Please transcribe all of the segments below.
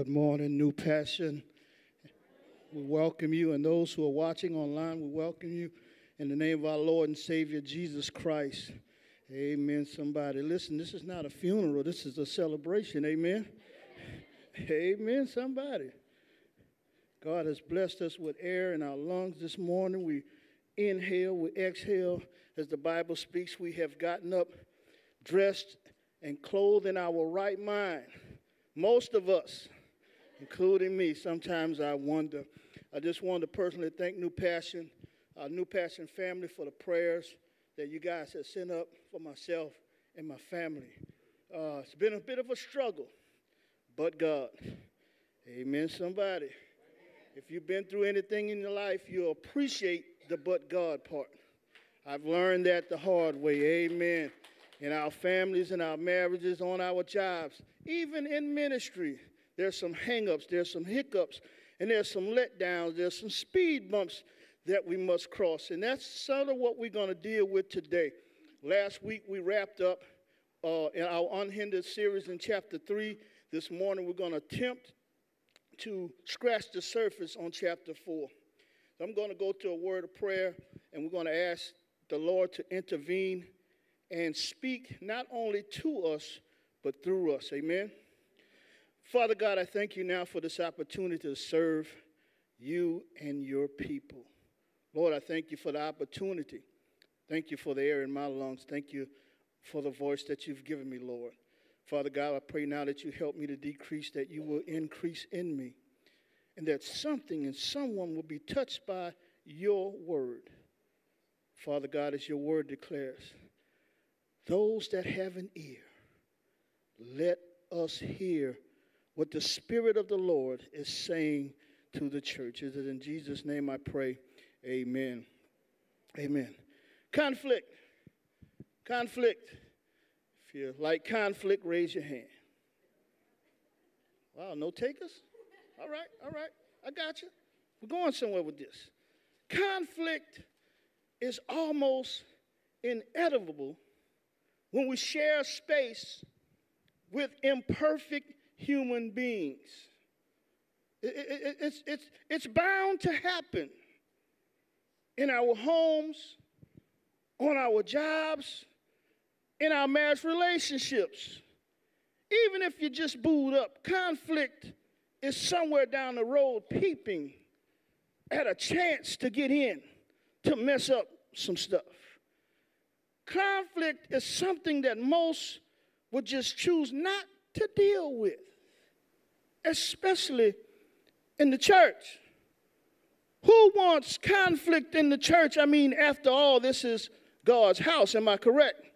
Good morning, New Passion. We welcome you, and those who are watching online, we welcome you in the name of our Lord and Savior Jesus Christ. Amen. Somebody, listen, this is not a funeral, this is a celebration. Amen. Amen. Somebody. God has blessed us with air in our lungs this morning. We inhale, we exhale. As the Bible speaks, we have gotten up, dressed, and clothed in our right mind. Most of us, including me, sometimes I wonder. I just want to personally thank New Passion, our New Passion family, for the prayers that you guys have sent up for myself and my family. Uh, it's been a bit of a struggle, but God. Amen, somebody. If you've been through anything in your life, you'll appreciate the but God part. I've learned that the hard way. Amen. In our families, in our marriages, on our jobs, even in ministry, there's some hangups, there's some hiccups, and there's some letdowns, there's some speed bumps that we must cross. And that's sort of what we're going to deal with today. Last week we wrapped up uh, in our unhindered series in chapter 3. This morning we're going to attempt to scratch the surface on chapter 4. So I'm going to go to a word of prayer and we're going to ask the Lord to intervene and speak not only to us, but through us. Amen. Father God, I thank you now for this opportunity to serve you and your people. Lord, I thank you for the opportunity. Thank you for the air in my lungs. Thank you for the voice that you've given me, Lord. Father God, I pray now that you help me to decrease, that you will increase in me, and that something and someone will be touched by your word. Father God, as your word declares, those that have an ear, let us hear what the Spirit of the Lord is saying to the church. Is it in Jesus' name I pray? Amen. Amen. Conflict. Conflict. If you like conflict, raise your hand. Wow, no takers? All right, all right. I got you. We're going somewhere with this. Conflict is almost inevitable when we share space with imperfect human beings. It, it, it's, it's, it's bound to happen in our homes, on our jobs, in our marriage relationships. Even if you just booed up, conflict is somewhere down the road peeping at a chance to get in to mess up some stuff. Conflict is something that most would just choose not to deal with, especially in the church. Who wants conflict in the church? I mean, after all, this is God's house. Am I correct?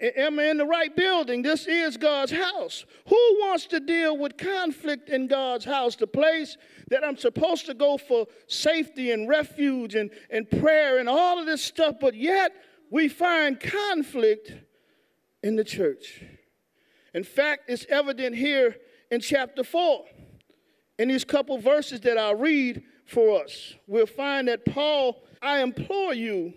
Am I in the right building? This is God's house. Who wants to deal with conflict in God's house? The place that I'm supposed to go for safety and refuge and, and prayer and all of this stuff, but yet we find conflict in the church. In fact, it's evident here in chapter 4. In these couple verses that I'll read for us, we'll find that Paul, I implore you,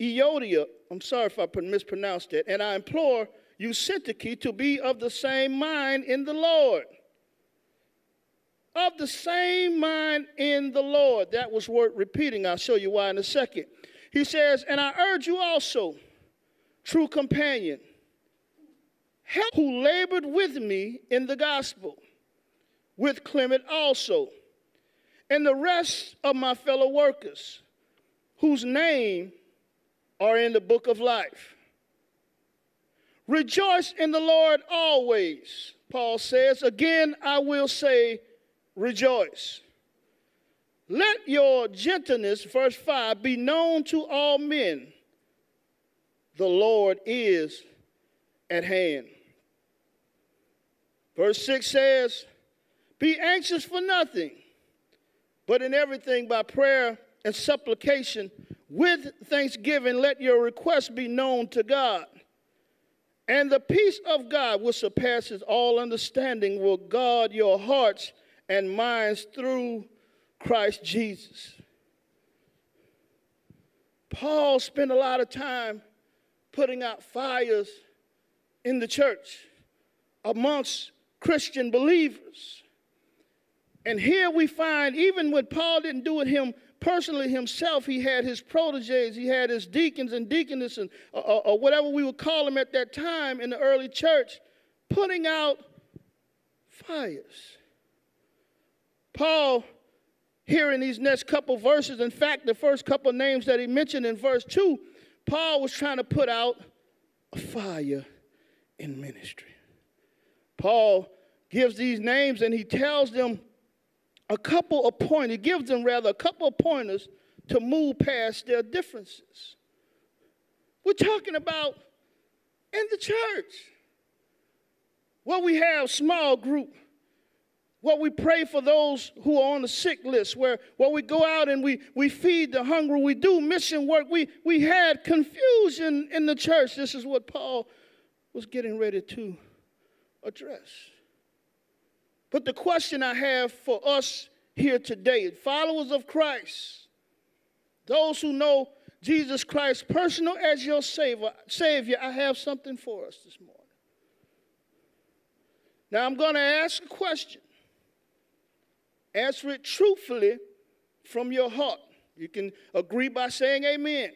Euodia, I'm sorry if I mispronounced it, and I implore you, Syntyche, to be of the same mind in the Lord. Of the same mind in the Lord. That was worth repeating. I'll show you why in a second. He says, And I urge you also, true companion, who labored with me in the gospel, with Clement also, and the rest of my fellow workers, whose name are in the book of life. Rejoice in the Lord always, Paul says. Again, I will say, rejoice. Let your gentleness, verse 5, be known to all men. The Lord is at hand. Verse 6 says, Be anxious for nothing, but in everything by prayer and supplication with thanksgiving, let your requests be known to God. And the peace of God, which surpasses all understanding, will guard your hearts and minds through Christ Jesus. Paul spent a lot of time putting out fires in the church amongst Christian believers. And here we find, even when Paul didn't do it him personally himself, he had his proteges, he had his deacons and deaconesses, and, or, or whatever we would call them at that time in the early church, putting out fires. Paul, here in these next couple verses, in fact, the first couple names that he mentioned in verse 2, Paul was trying to put out a fire in ministry. Paul gives these names and he tells them a couple of pointers, he gives them rather a couple of pointers to move past their differences. We're talking about in the church where we have small group, where we pray for those who are on the sick list, where, where we go out and we, we feed the hungry, we do mission work. We, we had confusion in the church. This is what Paul was getting ready to address. But the question I have for us here today, followers of Christ, those who know Jesus Christ personal as your savior, savior, I have something for us this morning. Now I'm going to ask a question. Answer it truthfully from your heart. You can agree by saying amen.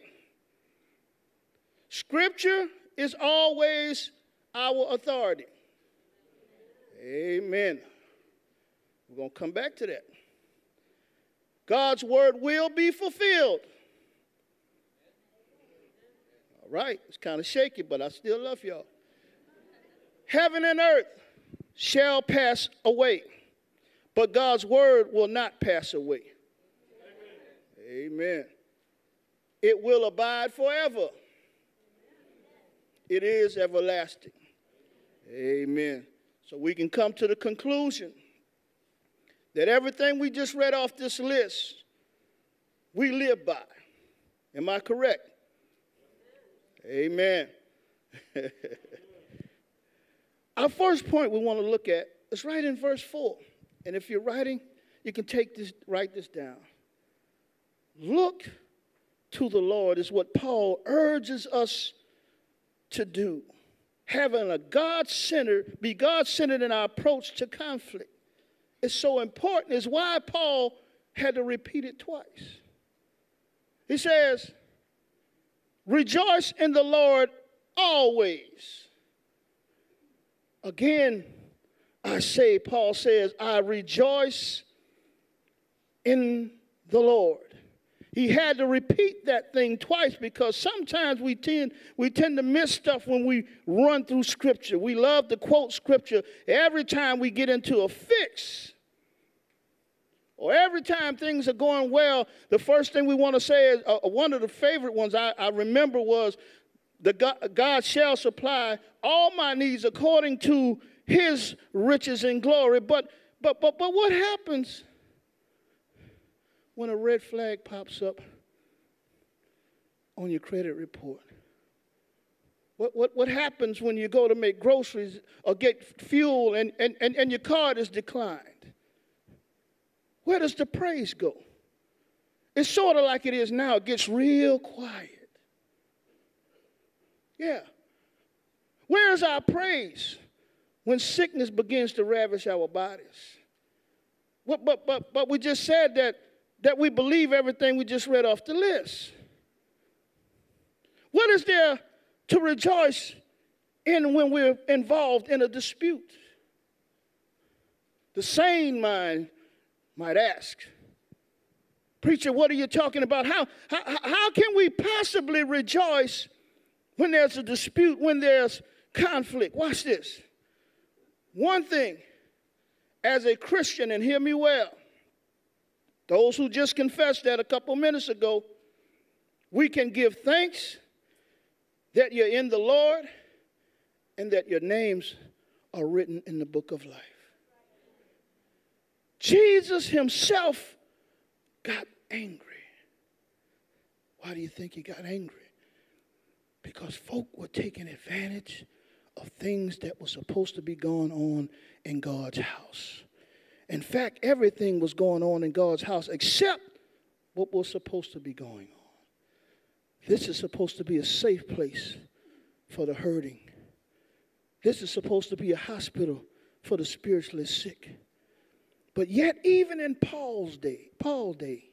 Scripture is always our authority. Amen. We're going to come back to that. God's word will be fulfilled. All right, it's kind of shaky, but I still love y'all. Heaven and earth shall pass away, but God's word will not pass away. Amen. Amen. It will abide forever. It is everlasting. Amen. So we can come to the conclusion that everything we just read off this list, we live by. Am I correct? Amen. Our first point we want to look at is right in verse 4. And if you're writing, you can take this, write this down. Look to the Lord is what Paul urges us to do having a God centered, be God centered in our approach to conflict is so important, is why Paul had to repeat it twice. He says, Rejoice in the Lord always. Again, I say, Paul says, I rejoice in the Lord. He had to repeat that thing twice because sometimes we tend, we tend to miss stuff when we run through Scripture. We love to quote Scripture every time we get into a fix. Or every time things are going well, the first thing we want to say is uh, one of the favorite ones I, I remember was, the God, God shall supply all my needs according to his riches and glory. But, but, but, but what happens when a red flag pops up on your credit report? What, what, what happens when you go to make groceries or get fuel and, and, and, and your card is declined? Where does the praise go? It's sort of like it is now, it gets real quiet. Yeah. Where is our praise when sickness begins to ravish our bodies? But, but, but, but we just said that that we believe everything we just read off the list. What is there to rejoice in when we're involved in a dispute? The sane mind might ask, Preacher, what are you talking about? How, how, how can we possibly rejoice when there's a dispute, when there's conflict? Watch this. One thing, as a Christian, and hear me well, those who just confessed that a couple minutes ago, we can give thanks that you're in the Lord and that your names are written in the book of life. Jesus himself got angry. Why do you think he got angry? Because folk were taking advantage of things that were supposed to be going on in God's house. In fact, everything was going on in God's house except what was supposed to be going on. This is supposed to be a safe place for the hurting. This is supposed to be a hospital for the spiritually sick. But yet, even in Paul's day, Paul's day,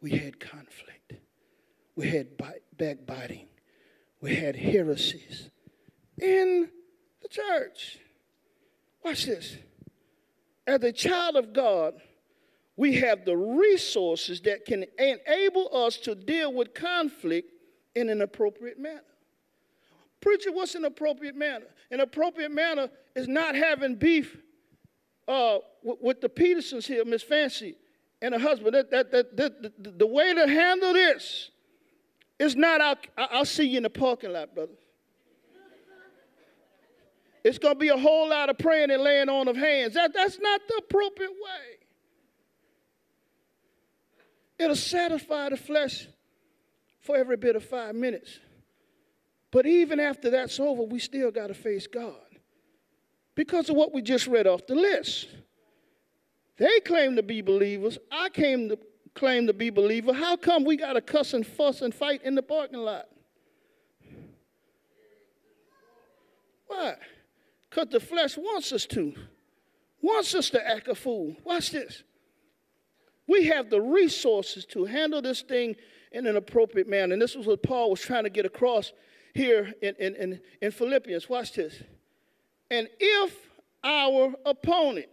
we had conflict. We had backbiting. We had heresies in the church. Watch this. As a child of God, we have the resources that can enable us to deal with conflict in an appropriate manner. Preacher, what's an appropriate manner? An appropriate manner is not having beef uh, with, the Petersons here, Miss Fancy, and her husband. That, that, that, that the, the, way to handle this is not, I'll, I'll see you in the parking lot, brother. It's going to be a whole lot of praying and laying on of hands. That, that's not the appropriate way. It'll satisfy the flesh for every bit of five minutes. But even after that's over, we still got to face God because of what we just read off the list. They claim to be believers. I came to claim to be believer. How come we got to cuss and fuss and fight in the parking lot? Why? Because the flesh wants us to, wants us to act a fool. Watch this. We have the resources to handle this thing in an appropriate manner. And this was what Paul was trying to get across here in, in, in, in Philippians. Watch this. And if our opponent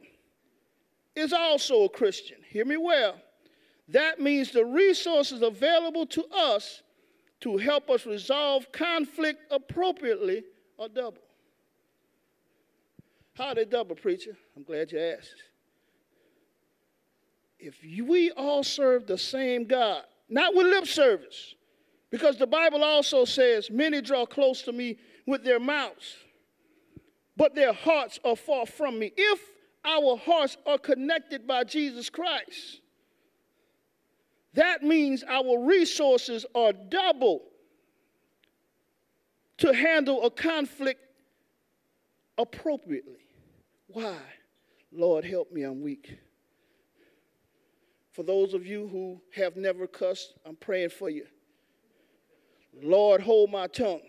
is also a Christian, hear me well, that means the resources available to us to help us resolve conflict appropriately are double. How they double, preacher? I'm glad you asked. If we all serve the same God, not with lip service, because the Bible also says, Many draw close to me with their mouths, but their hearts are far from me. If our hearts are connected by Jesus Christ, that means our resources are double to handle a conflict appropriately. Why? Lord, help me, I'm weak. For those of you who have never cussed, I'm praying for you. Lord, hold my tongue.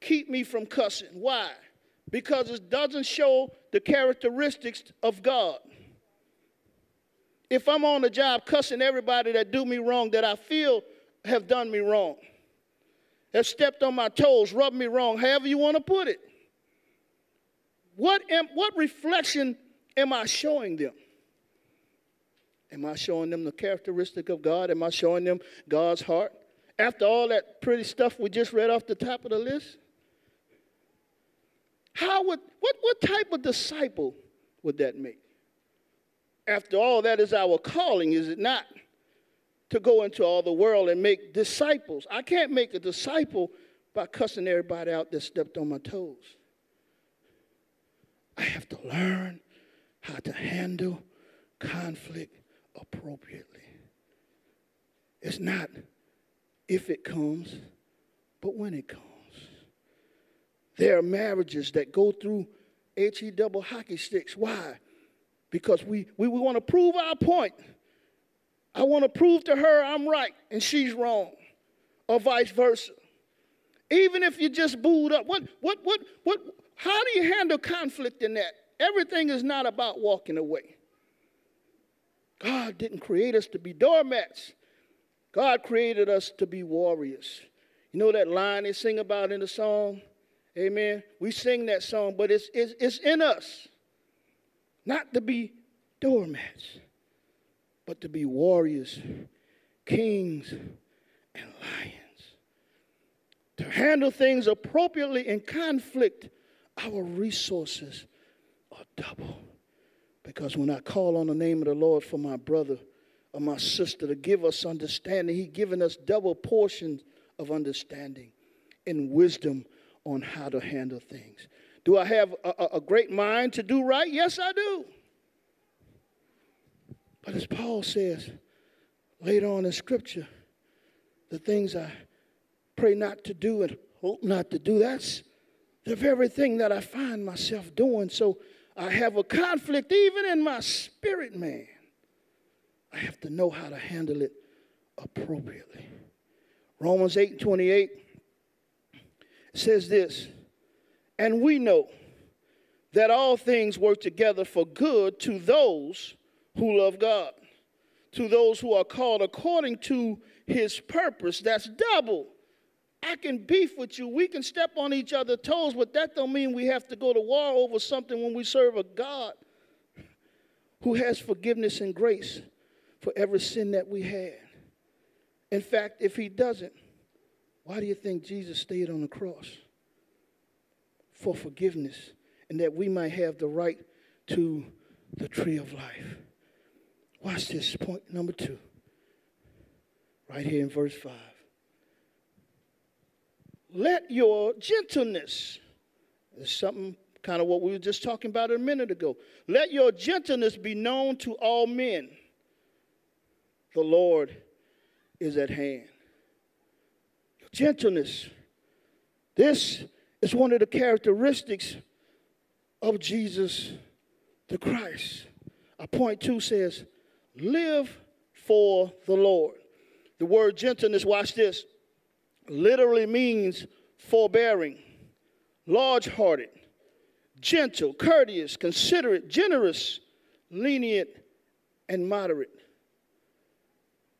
Keep me from cussing. Why? Because it doesn't show the characteristics of God. If I'm on the job cussing everybody that do me wrong, that I feel have done me wrong, have stepped on my toes, rubbed me wrong, however you want to put it, what, am, what reflection am I showing them? Am I showing them the characteristic of God? Am I showing them God's heart? after all that pretty stuff we just read off the top of the list? How would, what, what type of disciple would that make? After all, that is our calling, is it not? To go into all the world and make disciples. I can't make a disciple by cussing everybody out that stepped on my toes. I have to learn how to handle conflict appropriately. It's not if it comes, but when it comes. There are marriages that go through HE double hockey sticks. Why? Because we, we, we want to prove our point. I want to prove to her I'm right and she's wrong, or vice versa. Even if you just booed up, what, what, what, what, how do you handle conflict in that? Everything is not about walking away. God didn't create us to be doormats. God created us to be warriors. You know that line they sing about in the song? Amen. We sing that song, but it's, it's, it's in us not to be doormats, but to be warriors, kings, and lions. To handle things appropriately in conflict, our resources are double. Because when I call on the name of the Lord for my brother, or my sister to give us understanding. He's given us double portions of understanding and wisdom on how to handle things. Do I have a, a, great mind to do right? Yes, I do. But as Paul says later on in Scripture, the things I pray not to do and hope not to do, that's the very thing that I find myself doing. So I have a conflict even in my spirit, man. I have to know how to handle it appropriately. Romans 8 28 says this, and we know that all things work together for good to those who love God, to those who are called according to his purpose. That's double. I can beef with you. We can step on each other's toes, but that don't mean we have to go to war over something when we serve a God who has forgiveness and grace for every sin that we had. In fact, if he doesn't, why do you think Jesus stayed on the cross? For forgiveness and that we might have the right to the tree of life. Watch this point number two, right here in verse 5. Let your gentleness, is something kind of what we were just talking about a minute ago. Let your gentleness be known to all men. The Lord is at hand. Gentleness. This is one of the characteristics of Jesus the Christ. Our point two says, live for the Lord. The word gentleness, watch this, literally means forbearing, large hearted, gentle, courteous, considerate, generous, lenient, and moderate.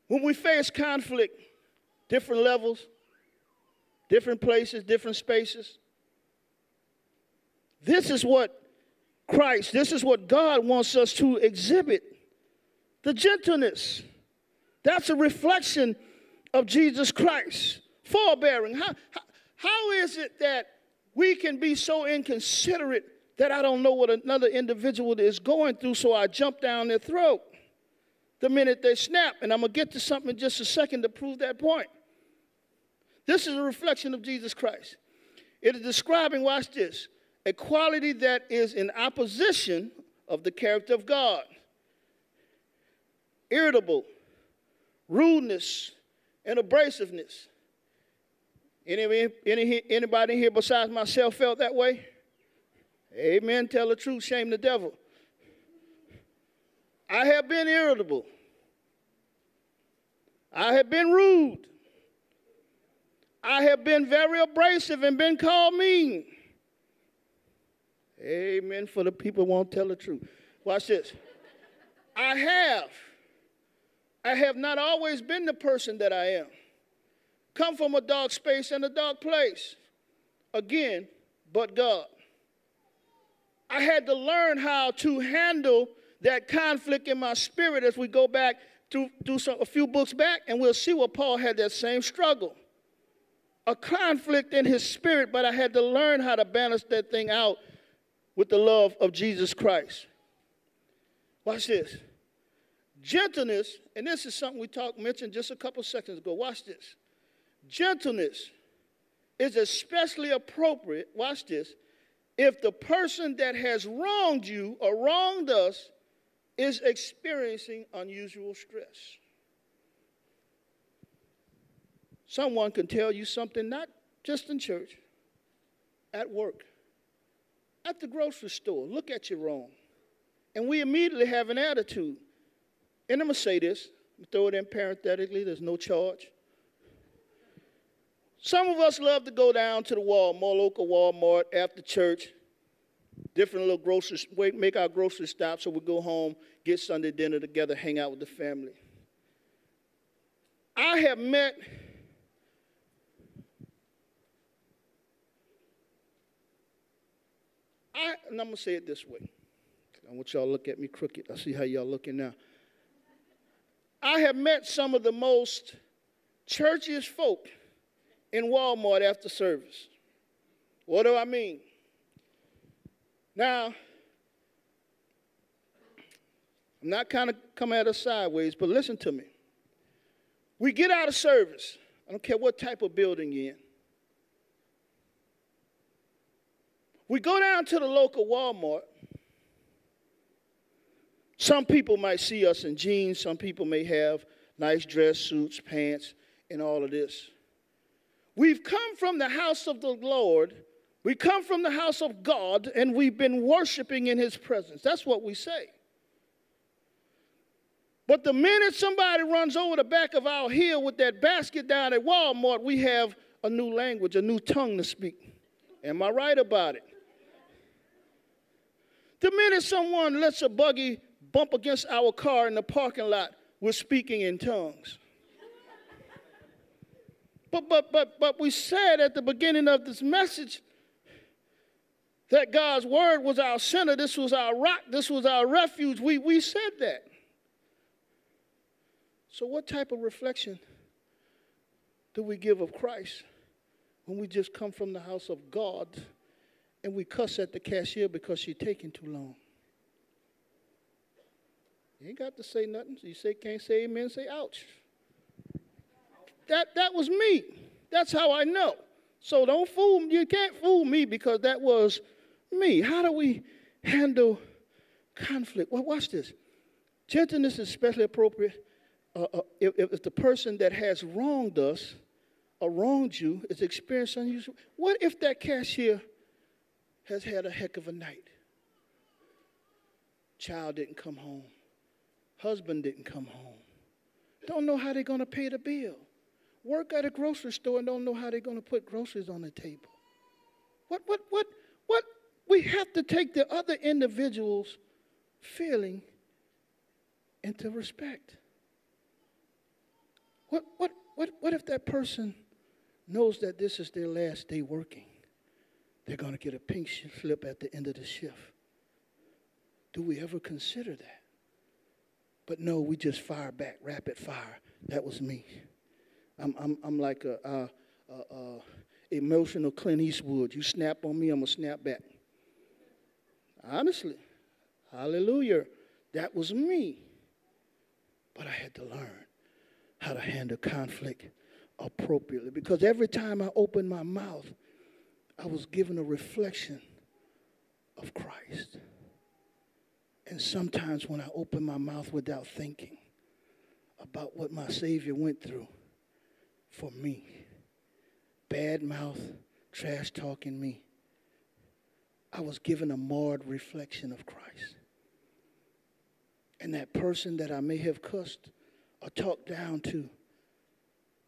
When we face conflict, different levels, different places, different spaces, this is what Christ, this is what God wants us to exhibit the gentleness. That's a reflection of Jesus Christ. Forbearing. How, how, how is it that we can be so inconsiderate that I don't know what another individual is going through, so I jump down their throat the minute they snap? And I'm going to get to something in just a second to prove that point. This is a reflection of Jesus Christ. It is describing, watch this, a quality that is in opposition of the character of God. Irritable, rudeness, and abrasiveness. Any, any, anybody here besides myself felt that way? Amen. Tell the truth, shame the devil. I have been irritable. I have been rude. I have been very abrasive and been called mean. Amen. For the people won't tell the truth. Watch this. I have. I have not always been the person that I am. Come from a dark space and a dark place. Again, but God. I had to learn how to handle that conflict in my spirit as we go back to do some, a few books back, and we'll see where Paul had that same struggle. A conflict in his spirit, but I had to learn how to balance that thing out with the love of Jesus Christ. Watch this. Gentleness, and this is something we talked mentioned just a couple seconds ago. Watch this. Gentleness is especially appropriate, watch this, if the person that has wronged you or wronged us is experiencing unusual stress. Someone can tell you something not just in church, at work at the grocery store, look at you wrong. And we immediately have an attitude. And I'm going to say this, throw it in parenthetically, there's no charge. Some of us love to go down to the Walmart, local Walmart after church, different little grocery, make our grocery stop so we go home, get Sunday dinner together, hang out with the family. I have met I, and I'm to say it this way. I want y'all to look at me crooked. I see how y'all looking now. I have met some of the most churchiest folk in Walmart after service. What do I mean? Now, I'm not kind of coming at us sideways, but listen to me. We get out of service. I don't care what type of building you're in. We go down to the local Walmart. Some people might see us in jeans, some people may have nice dress suits, pants, and all of this. We've come from the house of the Lord, we come from the house of God, and we've been worshiping in His presence. That's what we say. But the minute somebody runs over the back of our hill with that basket down at Walmart, we have a new language, a new tongue to speak. Am I right about it? The minute someone lets a buggy bump against our car in the parking lot, we're speaking in tongues. But, but, but, but we said at the beginning of this message that God's word was our center, this was our rock, this was our refuge. We, we said that. So, what type of reflection do we give of Christ when we just come from the house of God and we cuss at the cashier because she's taking too long? You ain't got to say nothing. You say can't say amen, say ouch. That that was me. That's how I know. So don't fool me. You can't fool me because that was me. How do we handle conflict? Well, watch this. Gentleness is especially appropriate uh, uh, if, if the person that has wronged us or wronged you is experiencing unusual. What if that cashier has had a heck of a night? Child didn't come home. Husband didn't come home. Don't know how they're going to pay the bill. Work at a grocery store and don't know how they're going to put groceries on the table. What, what, what, what? We have to take the other individual's feeling into respect. What, what, what, what if that person knows that this is their last day working? They're going to get a pink slip at the end of the shift. Do we ever consider that? But no, we just fire back, rapid fire. That was me. I'm, I'm, I'm like a, a, a, a emotional Clint Eastwood. You snap on me, I'm going to snap back. Honestly, hallelujah. That was me. But I had to learn how to handle conflict appropriately because every time I opened my mouth, I was given a reflection of Christ. And sometimes when I open my mouth without thinking about what my Savior went through for me, bad mouth, trash talking me, I was given a marred reflection of Christ. And that person that I may have cussed or talked down to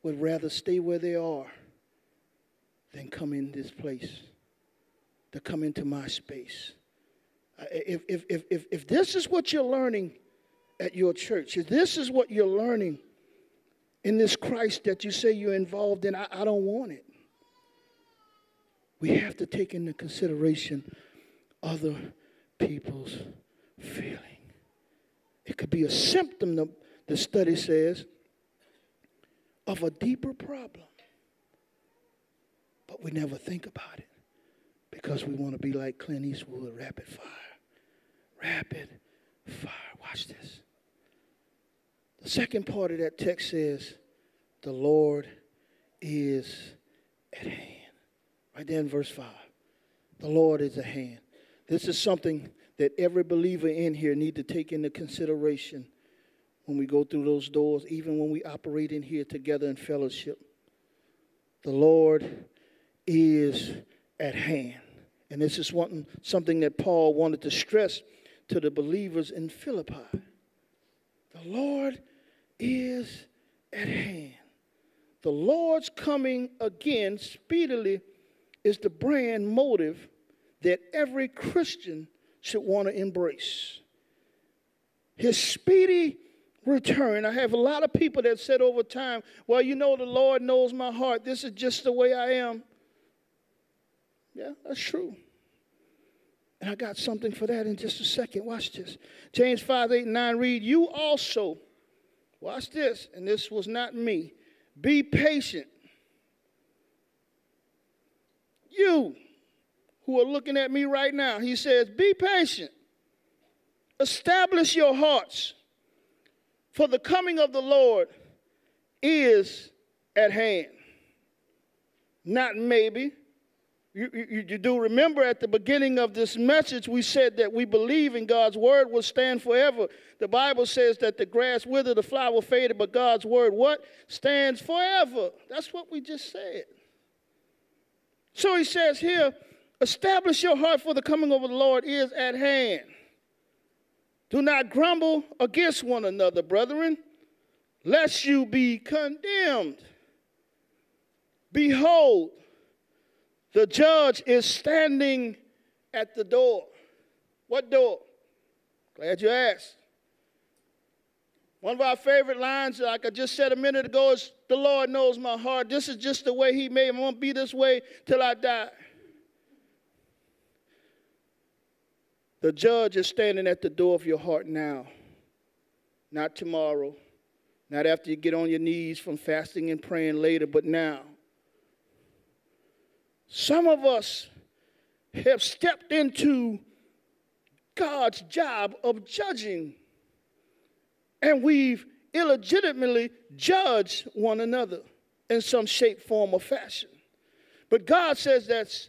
would rather stay where they are than come in this place, to come into my space. If, if, if, if, if this is what you're learning at your church, if this is what you're learning in this Christ that you say you're involved in, I, I don't want it. We have to take into consideration other people's feeling. It could be a symptom, the, the study says, of a deeper problem. But we never think about it because we want to be like Clint Eastwood, rapid fire rapid fire. Watch this. Second part of that text says, The Lord is at hand. Right there in verse 5. The Lord is at hand. This is something that every believer in here need to take into consideration when we go through those doors, even when we operate in here together in fellowship. The Lord is at hand. And this is one, something that Paul wanted to stress to the believers in Philippi. The Lord is at hand. The Lord's coming again speedily is the brand motive that every Christian should want to embrace. His speedy return. I have a lot of people that said over time, well, you know, the Lord knows my heart. This is just the way I am. Yeah, that's true. And I got something for that in just a second. Watch this. James 5, 8, 9 read, You also, watch this, and this was not me, be patient. You who are looking at me right now, he says, Be patient. Establish your hearts, for the coming of the Lord is at hand. Not maybe, you, you, do remember at the beginning of this message, we said that we believe in God's word will stand forever. The Bible says that the grass withered, the flower faded, but God's word, what? Stands forever. That's what we just said. So he says here, establish your heart for the coming of the Lord is at hand. Do not grumble against one another, brethren, lest you be condemned. Behold, the judge is standing at the door. What door? Glad you asked. One of our favorite lines, like I just said a minute ago, is The Lord knows my heart. This is just the way He made me. I'm going to be this way till I die. The judge is standing at the door of your heart now, not tomorrow, not after you get on your knees from fasting and praying later, but now. Some of us have stepped into God's job of judging, and we've illegitimately judged one another in some shape, form, or fashion. But God says that's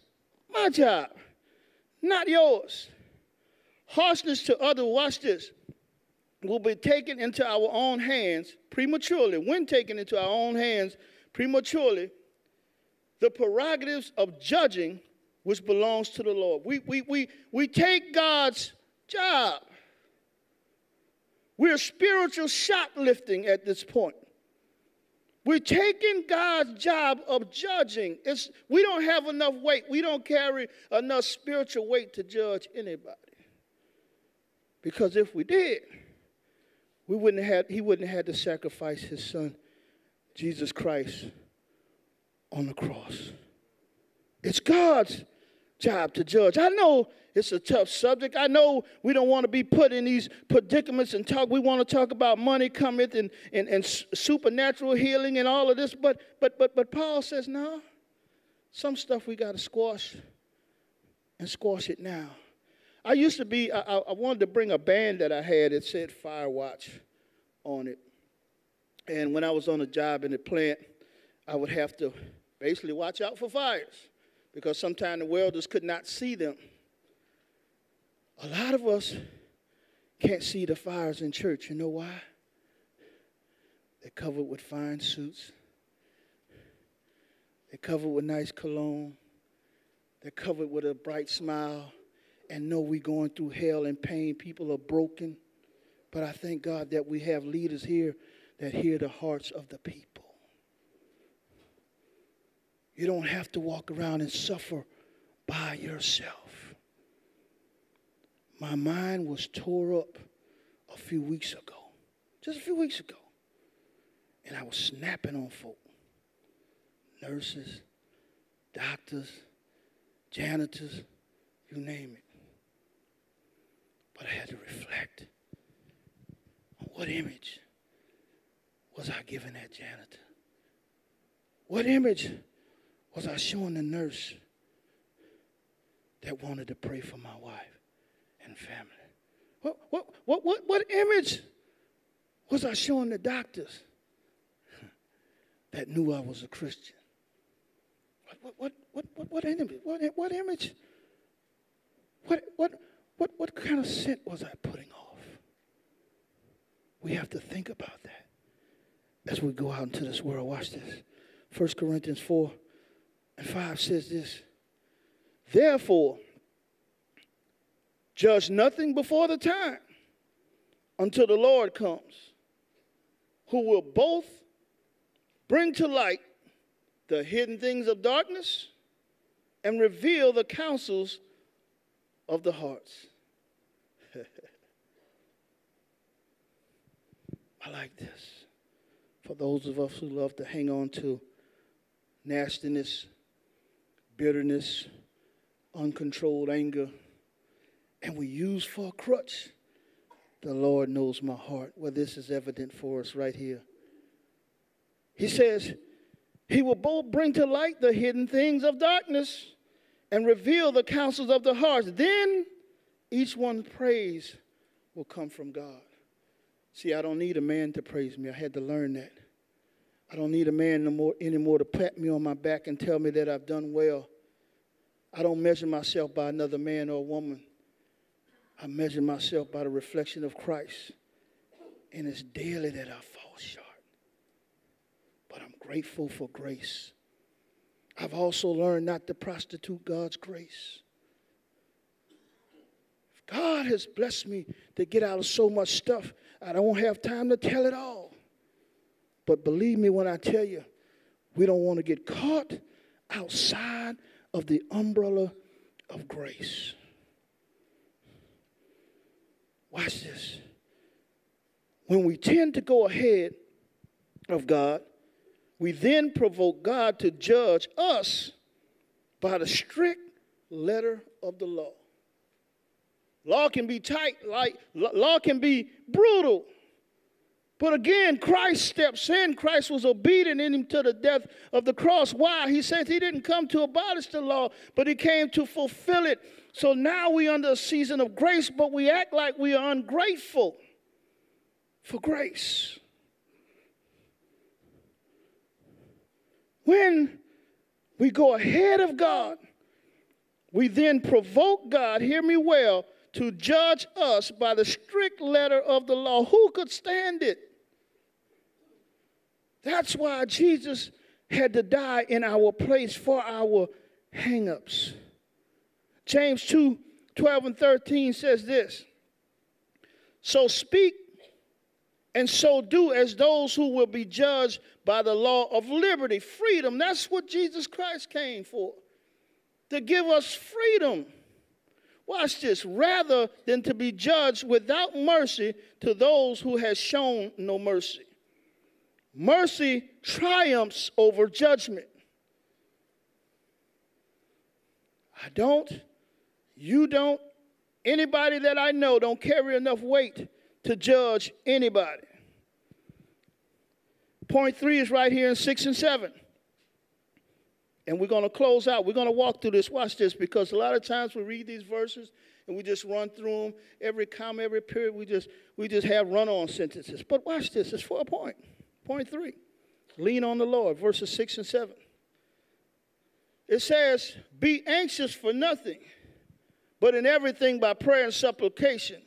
my job, not yours. Harshness to others, watch this, will be taken into our own hands prematurely. When taken into our own hands prematurely, the prerogatives of judging, which belongs to the Lord. We, we, we, we take God's job. We're spiritual shoplifting at this point. We're taking God's job of judging. It's, we don't have enough weight. We don't carry enough spiritual weight to judge anybody. Because if we did, we wouldn't have, he wouldn't have had to sacrifice his son, Jesus Christ, on the cross. It's God's job to judge. I know it's a tough subject. I know we don't want to be put in these predicaments and talk. We want to talk about money cometh and, and, and supernatural healing and all of this, but but but but Paul says, no. Some stuff we got to squash and squash it now. I used to be, I, I wanted to bring a band that I had that said Fire Watch on it. And when I was on a job in the plant, I would have to basically watch out for fires because sometimes the welders could not see them. A lot of us can't see the fires in church. You know why? They're covered with fine suits. They're covered with nice cologne. They're covered with a bright smile. And know we're going through hell and pain. People are broken. But I thank God that we have leaders here that hear the hearts of the people. You don't have to walk around and suffer by yourself. My mind was tore up a few weeks ago, just a few weeks ago. And I was snapping on folk nurses, doctors, janitors, you name it. But I had to reflect on what image was I giving that janitor? What image was I showing the nurse that wanted to pray for my wife and family? What, what, what, what, what image was I showing the doctors that knew I was a Christian? What, what, what, what, what, image? What, what image? What, what, what, what kind of scent was I putting off? We have to think about that as we go out into this world. Watch this. 1 Corinthians 4 and 5 says this Therefore, judge nothing before the time until the Lord comes, who will both bring to light the hidden things of darkness and reveal the counsels of the hearts. I like this. For those of us who love to hang on to nastiness, bitterness, uncontrolled anger, and we use for a crutch. The Lord knows my heart. Well, this is evident for us right here. He says, He will both bring to light the hidden things of darkness and reveal the counsels of the hearts. Then each one's praise will come from God. See, I don't need a man to praise me. I had to learn that. I don't need a man no more, anymore to pat me on my back and tell me that I've done well. I don't measure myself by another man or woman. I measure myself by the reflection of Christ. And it's daily that I fall short. But I'm grateful for grace. I've also learned not to prostitute God's grace. If God has blessed me to get out of so much stuff, I don't have time to tell it all. But believe me when I tell you, we don't want to get caught outside of the umbrella of grace. watch this. When we tend to go ahead of God, we then provoke God to judge us by the strict letter of the law. Law can be tight, like law can be brutal. But again, Christ steps in. Christ was obedient in him to the death of the cross. Why? He said he didn't come to abolish the law, but he came to fulfill it. So now we're under a season of grace, but we act like we are ungrateful for grace. When we go ahead of God, we then provoke God, hear me well, to judge us by the strict letter of the law. Who could stand it? That's why Jesus had to die in our place for our hangups. James 2 12 and 13 says this So speak and so do as those who will be judged by the law of liberty, freedom. That's what Jesus Christ came for, to give us freedom. Watch this, rather than to be judged without mercy to those who has shown no mercy. Mercy triumphs over judgment. I don't, you don't, anybody that I know don't carry enough weight to judge anybody. Point three is right here in six and seven. And we're going to close out. We're going to walk through this. Watch this, because a lot of times we read these verses and we just run through them. Every comma, every period, we just we just have run-on sentences. But watch this. It's for a point. Point three. Lean on the Lord. Verses six and seven. It says, "Be anxious for nothing, but in everything by prayer and supplication,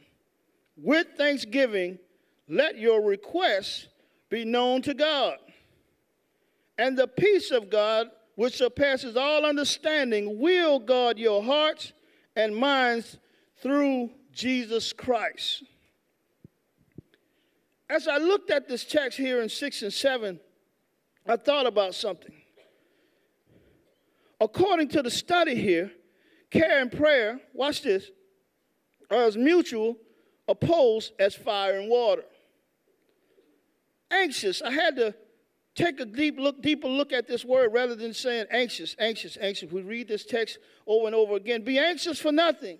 with thanksgiving, let your requests be known to God, and the peace of God." which surpasses all understanding, will guard your hearts and minds through Jesus Christ. As I looked at this text here in 6 and 7, I thought about something. According to the study here, care and prayer, watch this, are as mutual, opposed as fire and water. Anxious, I had to take a deep look, deeper look at this word rather than saying anxious, anxious, anxious. We read this text over and over again. Be anxious for nothing.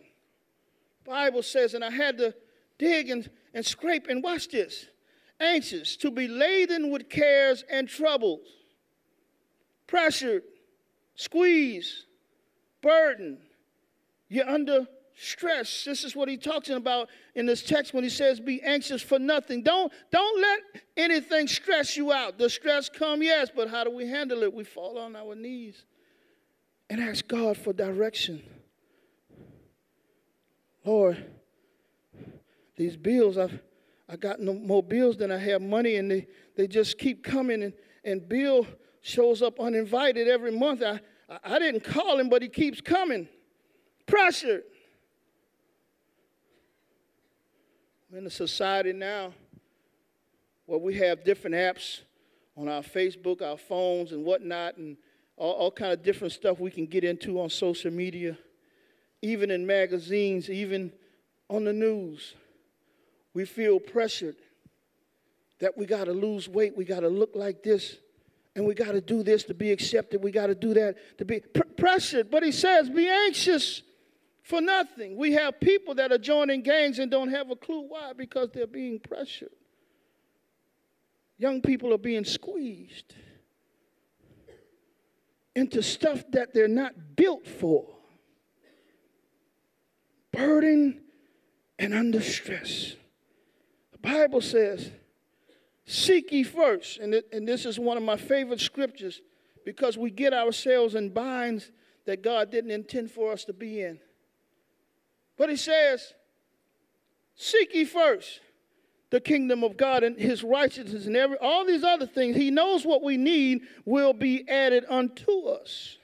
Bible says, and I had to dig and, and scrape and watch this. Anxious, to be laden with cares and troubles, pressured, squeezed, burdened. You're under stress. This is what he's talking about in this text when he says, Be anxious for nothing. Don't, don't let anything stress you out. The stress come, yes, but how do we handle it? We fall on our knees and ask God for direction. Lord, these bills, I've I got no more bills than I have money, and they, they just keep coming. And, and Bill shows up uninvited every month. I, I didn't call him, but he keeps coming. Pressure. in a society now where we have different apps on our Facebook, our phones, and whatnot, and all, all kind of different stuff we can get into on social media, even in magazines, even on the news. We feel pressured that we got to lose weight, we got to look like this, and we got to do this to be accepted, we got to do that to be pr- pressured. But he says, be anxious for nothing. We have people that are joining gangs and don't have a clue why because they're being pressured. Young people are being squeezed into stuff that they're not built for. Burden and under stress. Bible says, Seek ye first. And, and this is one of my favorite scriptures because we get ourselves in binds that God didn't intend for us to be in. But he says, Seek ye first the kingdom of God and his righteousness and every, all these other things. He knows what we need will be added unto us.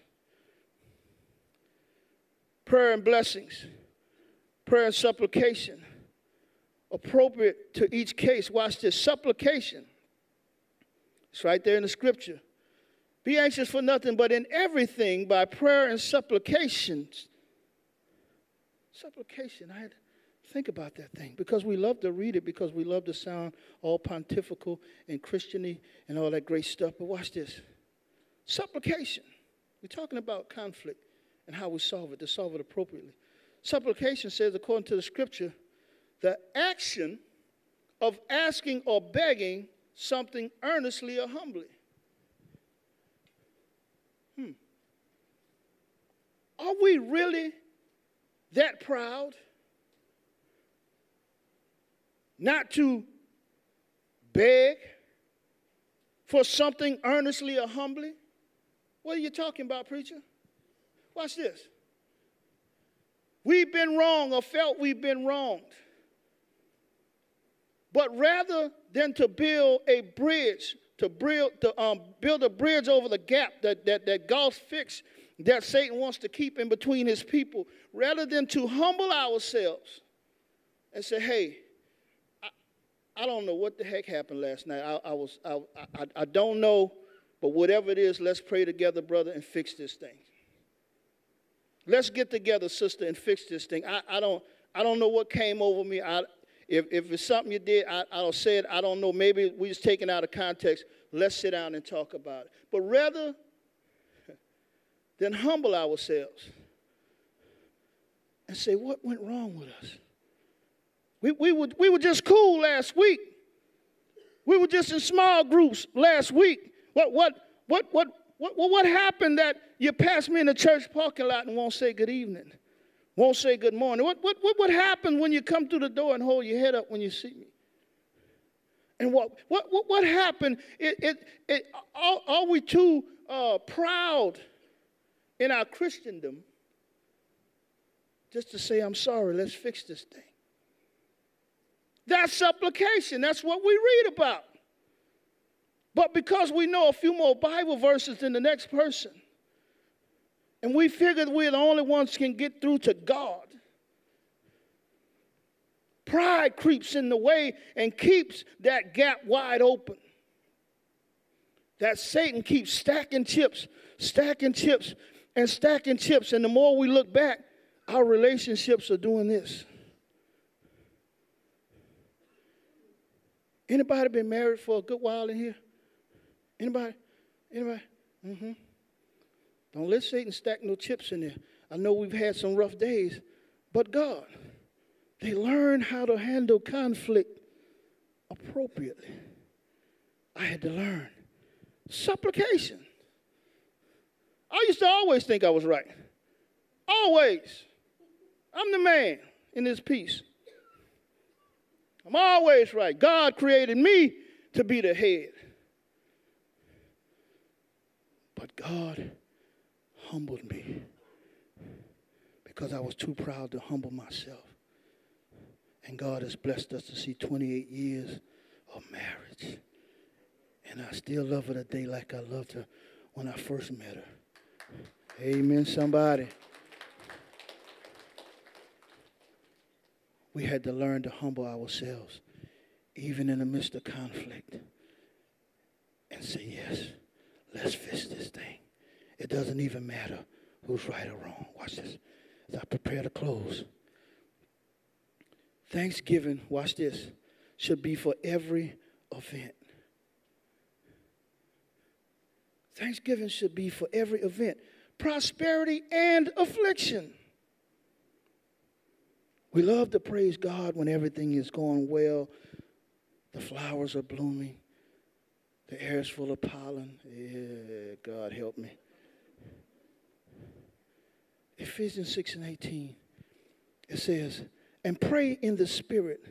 Prayer and blessings, prayer and supplication, appropriate to each case. Watch this supplication. It's right there in the scripture. Be anxious for nothing, but in everything by prayer and supplications supplication. I had to Think about that thing because we love to read it because we love to sound all pontifical and Christiany and all that great stuff. But watch this supplication. We're talking about conflict and how we solve it to solve it appropriately. Supplication says, according to the scripture, the action of asking or begging something earnestly or humbly. Hmm. Are we really that proud not to beg for something earnestly or humbly? What are you talking about, preacher? Watch this. We've been wrong or felt we've been wronged. But rather than to build a bridge, to build, to, um, build a bridge over the gap that, that, that God's fixed, that Satan wants to keep in between his people, rather than to humble ourselves and say, hey, I, I don't know what the heck happened last night. I, I was, I, I, I don't know, but whatever it is, let's pray together, brother, and fix this thing. Let's get together, sister, and fix this thing. I, I, don't, I don't know what came over me. I, if, if it's something you did, I, I'll say it. I don't know. Maybe we just taken out of context. Let's sit down and talk about it. But rather than humble ourselves and say, what went wrong with us? We, we, were, we were just cool last week. We were just in small groups last week. What, what, what, what, what, what happened that you passed me in the church parking lot and won't say good evening? Won't say good morning. What, what, what, what happens when you come through the door and hold your head up when you see me? And what, what, what, what happened? It, it, it, are, are we too uh, proud in our Christendom just to say, I'm sorry, let's fix this thing? That's supplication. That's what we read about. But because we know a few more Bible verses than the next person, and we figured we're the only ones can get through to God, pride creeps in the way and keeps that gap wide open. That Satan keeps stacking chips, stacking chips, and stacking chips. And the more we look back, our relationships are doing this. Anybody been married for a good while in here? Anybody? Anybody? Mm-hmm. Don't let Satan stack no chips in there. I know we've had some rough days, but God, they learn how to handle conflict appropriately. I had to learn supplication. I used to always think I was right. Always. I'm the man in this piece. I'm always right. God created me to be the head. But God humbled me because I was too proud to humble myself. And God has blessed us to see 28 years of marriage. And I still love her today like I loved her when I first met her. Amen, somebody. We had to learn to humble ourselves, even in the midst of conflict, and say, Yes. Let's fix this thing. It doesn't even matter who's right or wrong. Watch this. As I prepare to close. Thanksgiving, watch this, should be for every event. Thanksgiving should be for every event, prosperity and affliction. We love to praise God when everything is going well, the flowers are blooming, the air is full of pollen. Yeah, God help me. Ephesians 6 and 18, it says, and pray in the Spirit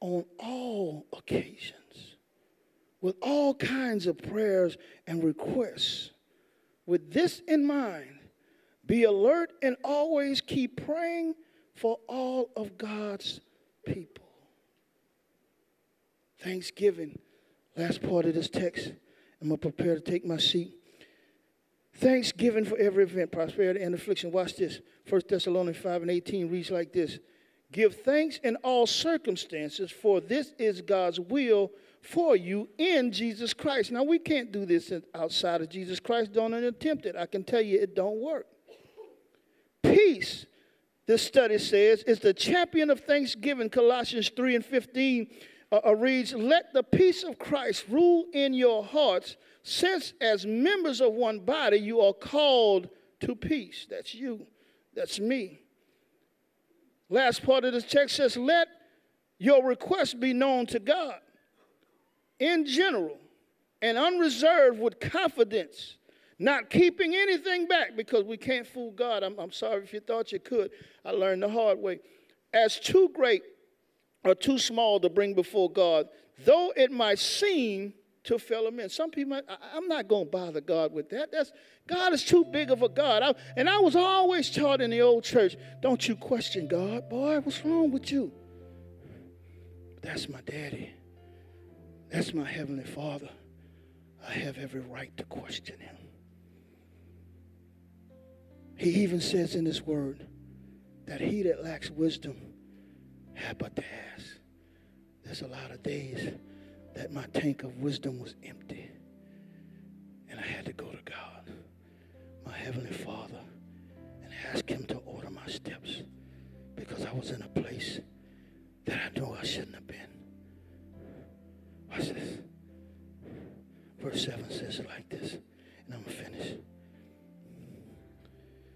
on all occasions with all kinds of prayers and requests. With this in mind, be alert and always keep praying for all of God's people. Thanksgiving Last part of this text. I'm going to prepare to take my seat. Thanksgiving for every event, prosperity and affliction. Watch this. 1 Thessalonians 5 and 18 reads like this Give thanks in all circumstances, for this is God's will for you in Jesus Christ. Now, we can't do this outside of Jesus Christ. Don't attempt it. I can tell you it don't work. Peace this study says, is the champion of thanksgiving. Colossians 3 and 15 uh, uh, reads, Let the peace of Christ rule in your hearts, since as members of one body you are called to peace. That's you, that's me. Last part of this text says, Let your requests be known to God in general and unreserved with confidence not keeping anything back because we can't fool God. I'm, I'm sorry if you thought you could. I learned the hard way. As too great or too small to bring before God, though it might seem to fellow men. Some people, I, am not going to bother God with that. That's God is too big of a God. I, and I was always taught in the old church, don't you question God, boy. What's wrong with you? That's my daddy. That's my heavenly Father. I have every right to question him. He even says in his word that he that lacks wisdom but ask. There's a lot of days that my tank of wisdom was empty. And I had to go to God, my Heavenly Father, and ask Him to order my steps because I was in a place that I know I shouldn't have been. Watch this. Verse 7 says it like this, and I'm going to finish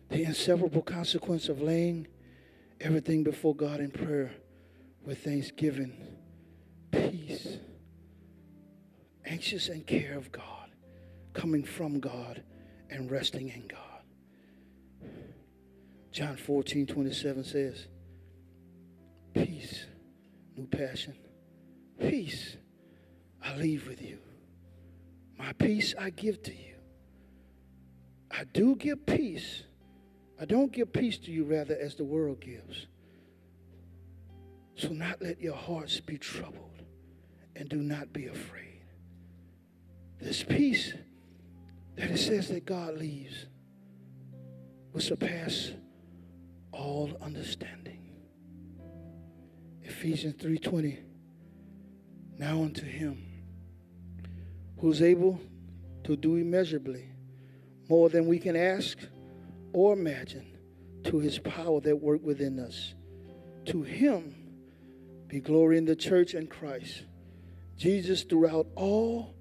the inseparable consequence of laying everything before God in prayer with thanksgiving, peace, anxious and care of God, coming from God and resting in God. John 14, 27 says, Peace, new passion, peace I leave with you. My peace I give to you. I do give peace I don't give peace to you rather as the world gives. So not let your hearts be troubled and do not be afraid. This peace that it says that God leaves will surpass all understanding. Ephesians 3:20 Now unto him who's able to do immeasurably more than we can ask or imagine to his power that work within us. To him be glory in the church and Christ. Jesus throughout all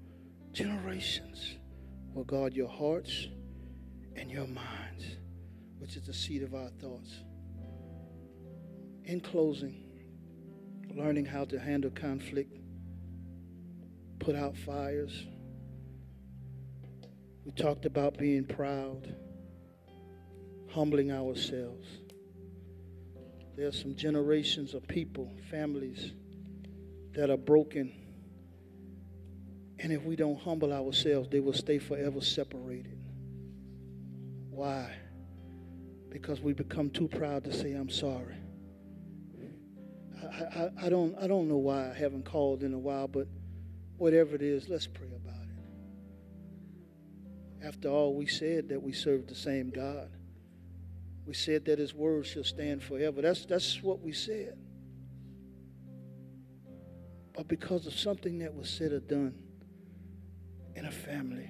generations will guard your hearts and your minds, which is the seat of our thoughts. In closing, learning how to handle conflict, put out fires. We talked about being proud humbling ourselves. There are some generations of people, families that are broken. And if we don't humble ourselves, they will stay forever separated. Why? Because we become too proud to say, I'm sorry. I, I, I, don't, I don't know why I haven't called in a while, but whatever it is, let's pray about it. After all, we said that we serve the same God. We said that his word shall stand forever. That's, that's what we said. But because of something that was said or done in a family,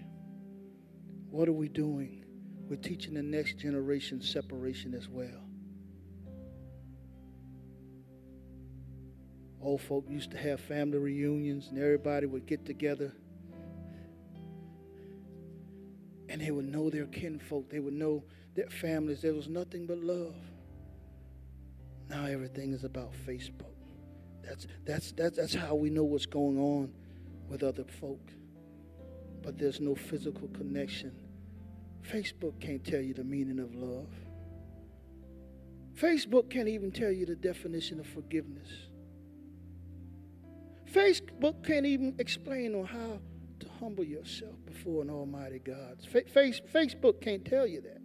what are we doing? We're teaching the next generation separation as well. Old folk used to have family reunions and everybody would get together and they would know their kinfolk. They would know their families. There was nothing but love. Now everything is about Facebook. That's, that's, that's, that's how we know what's going on with other folk. But there's no physical connection. Facebook can't tell you the meaning of love. Facebook can't even tell you the definition of forgiveness. Facebook can't even explain on how to humble yourself before an almighty God. Face, Facebook can't tell you that.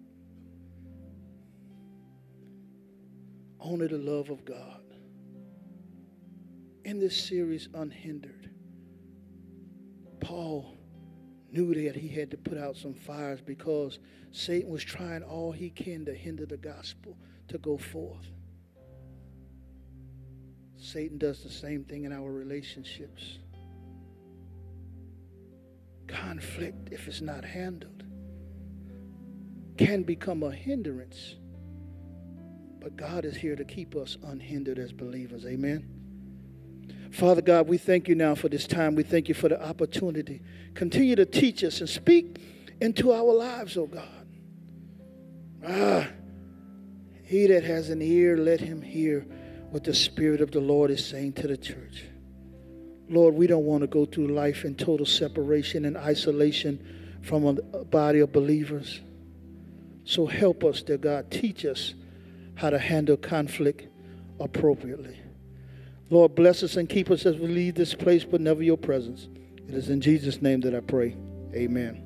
Only the love of God. In this series, Unhindered, Paul knew that he had to put out some fires because Satan was trying all he can to hinder the gospel to go forth. Satan does the same thing in our relationships conflict, if it's not handled, can become a hindrance. But God is here to keep us unhindered as believers. Amen. Father God, we thank you now for this time. We thank you for the opportunity. Continue to teach us and speak into our lives, oh God. Ah, he that has an ear, let him hear what the Spirit of the Lord is saying to the church. Lord, we don't want to go through life in total separation and isolation from a body of believers. So help us, dear God. Teach us how to handle conflict appropriately. Lord, bless us and keep us as we leave this place, but never your presence. It is in Jesus' name that I pray. Amen.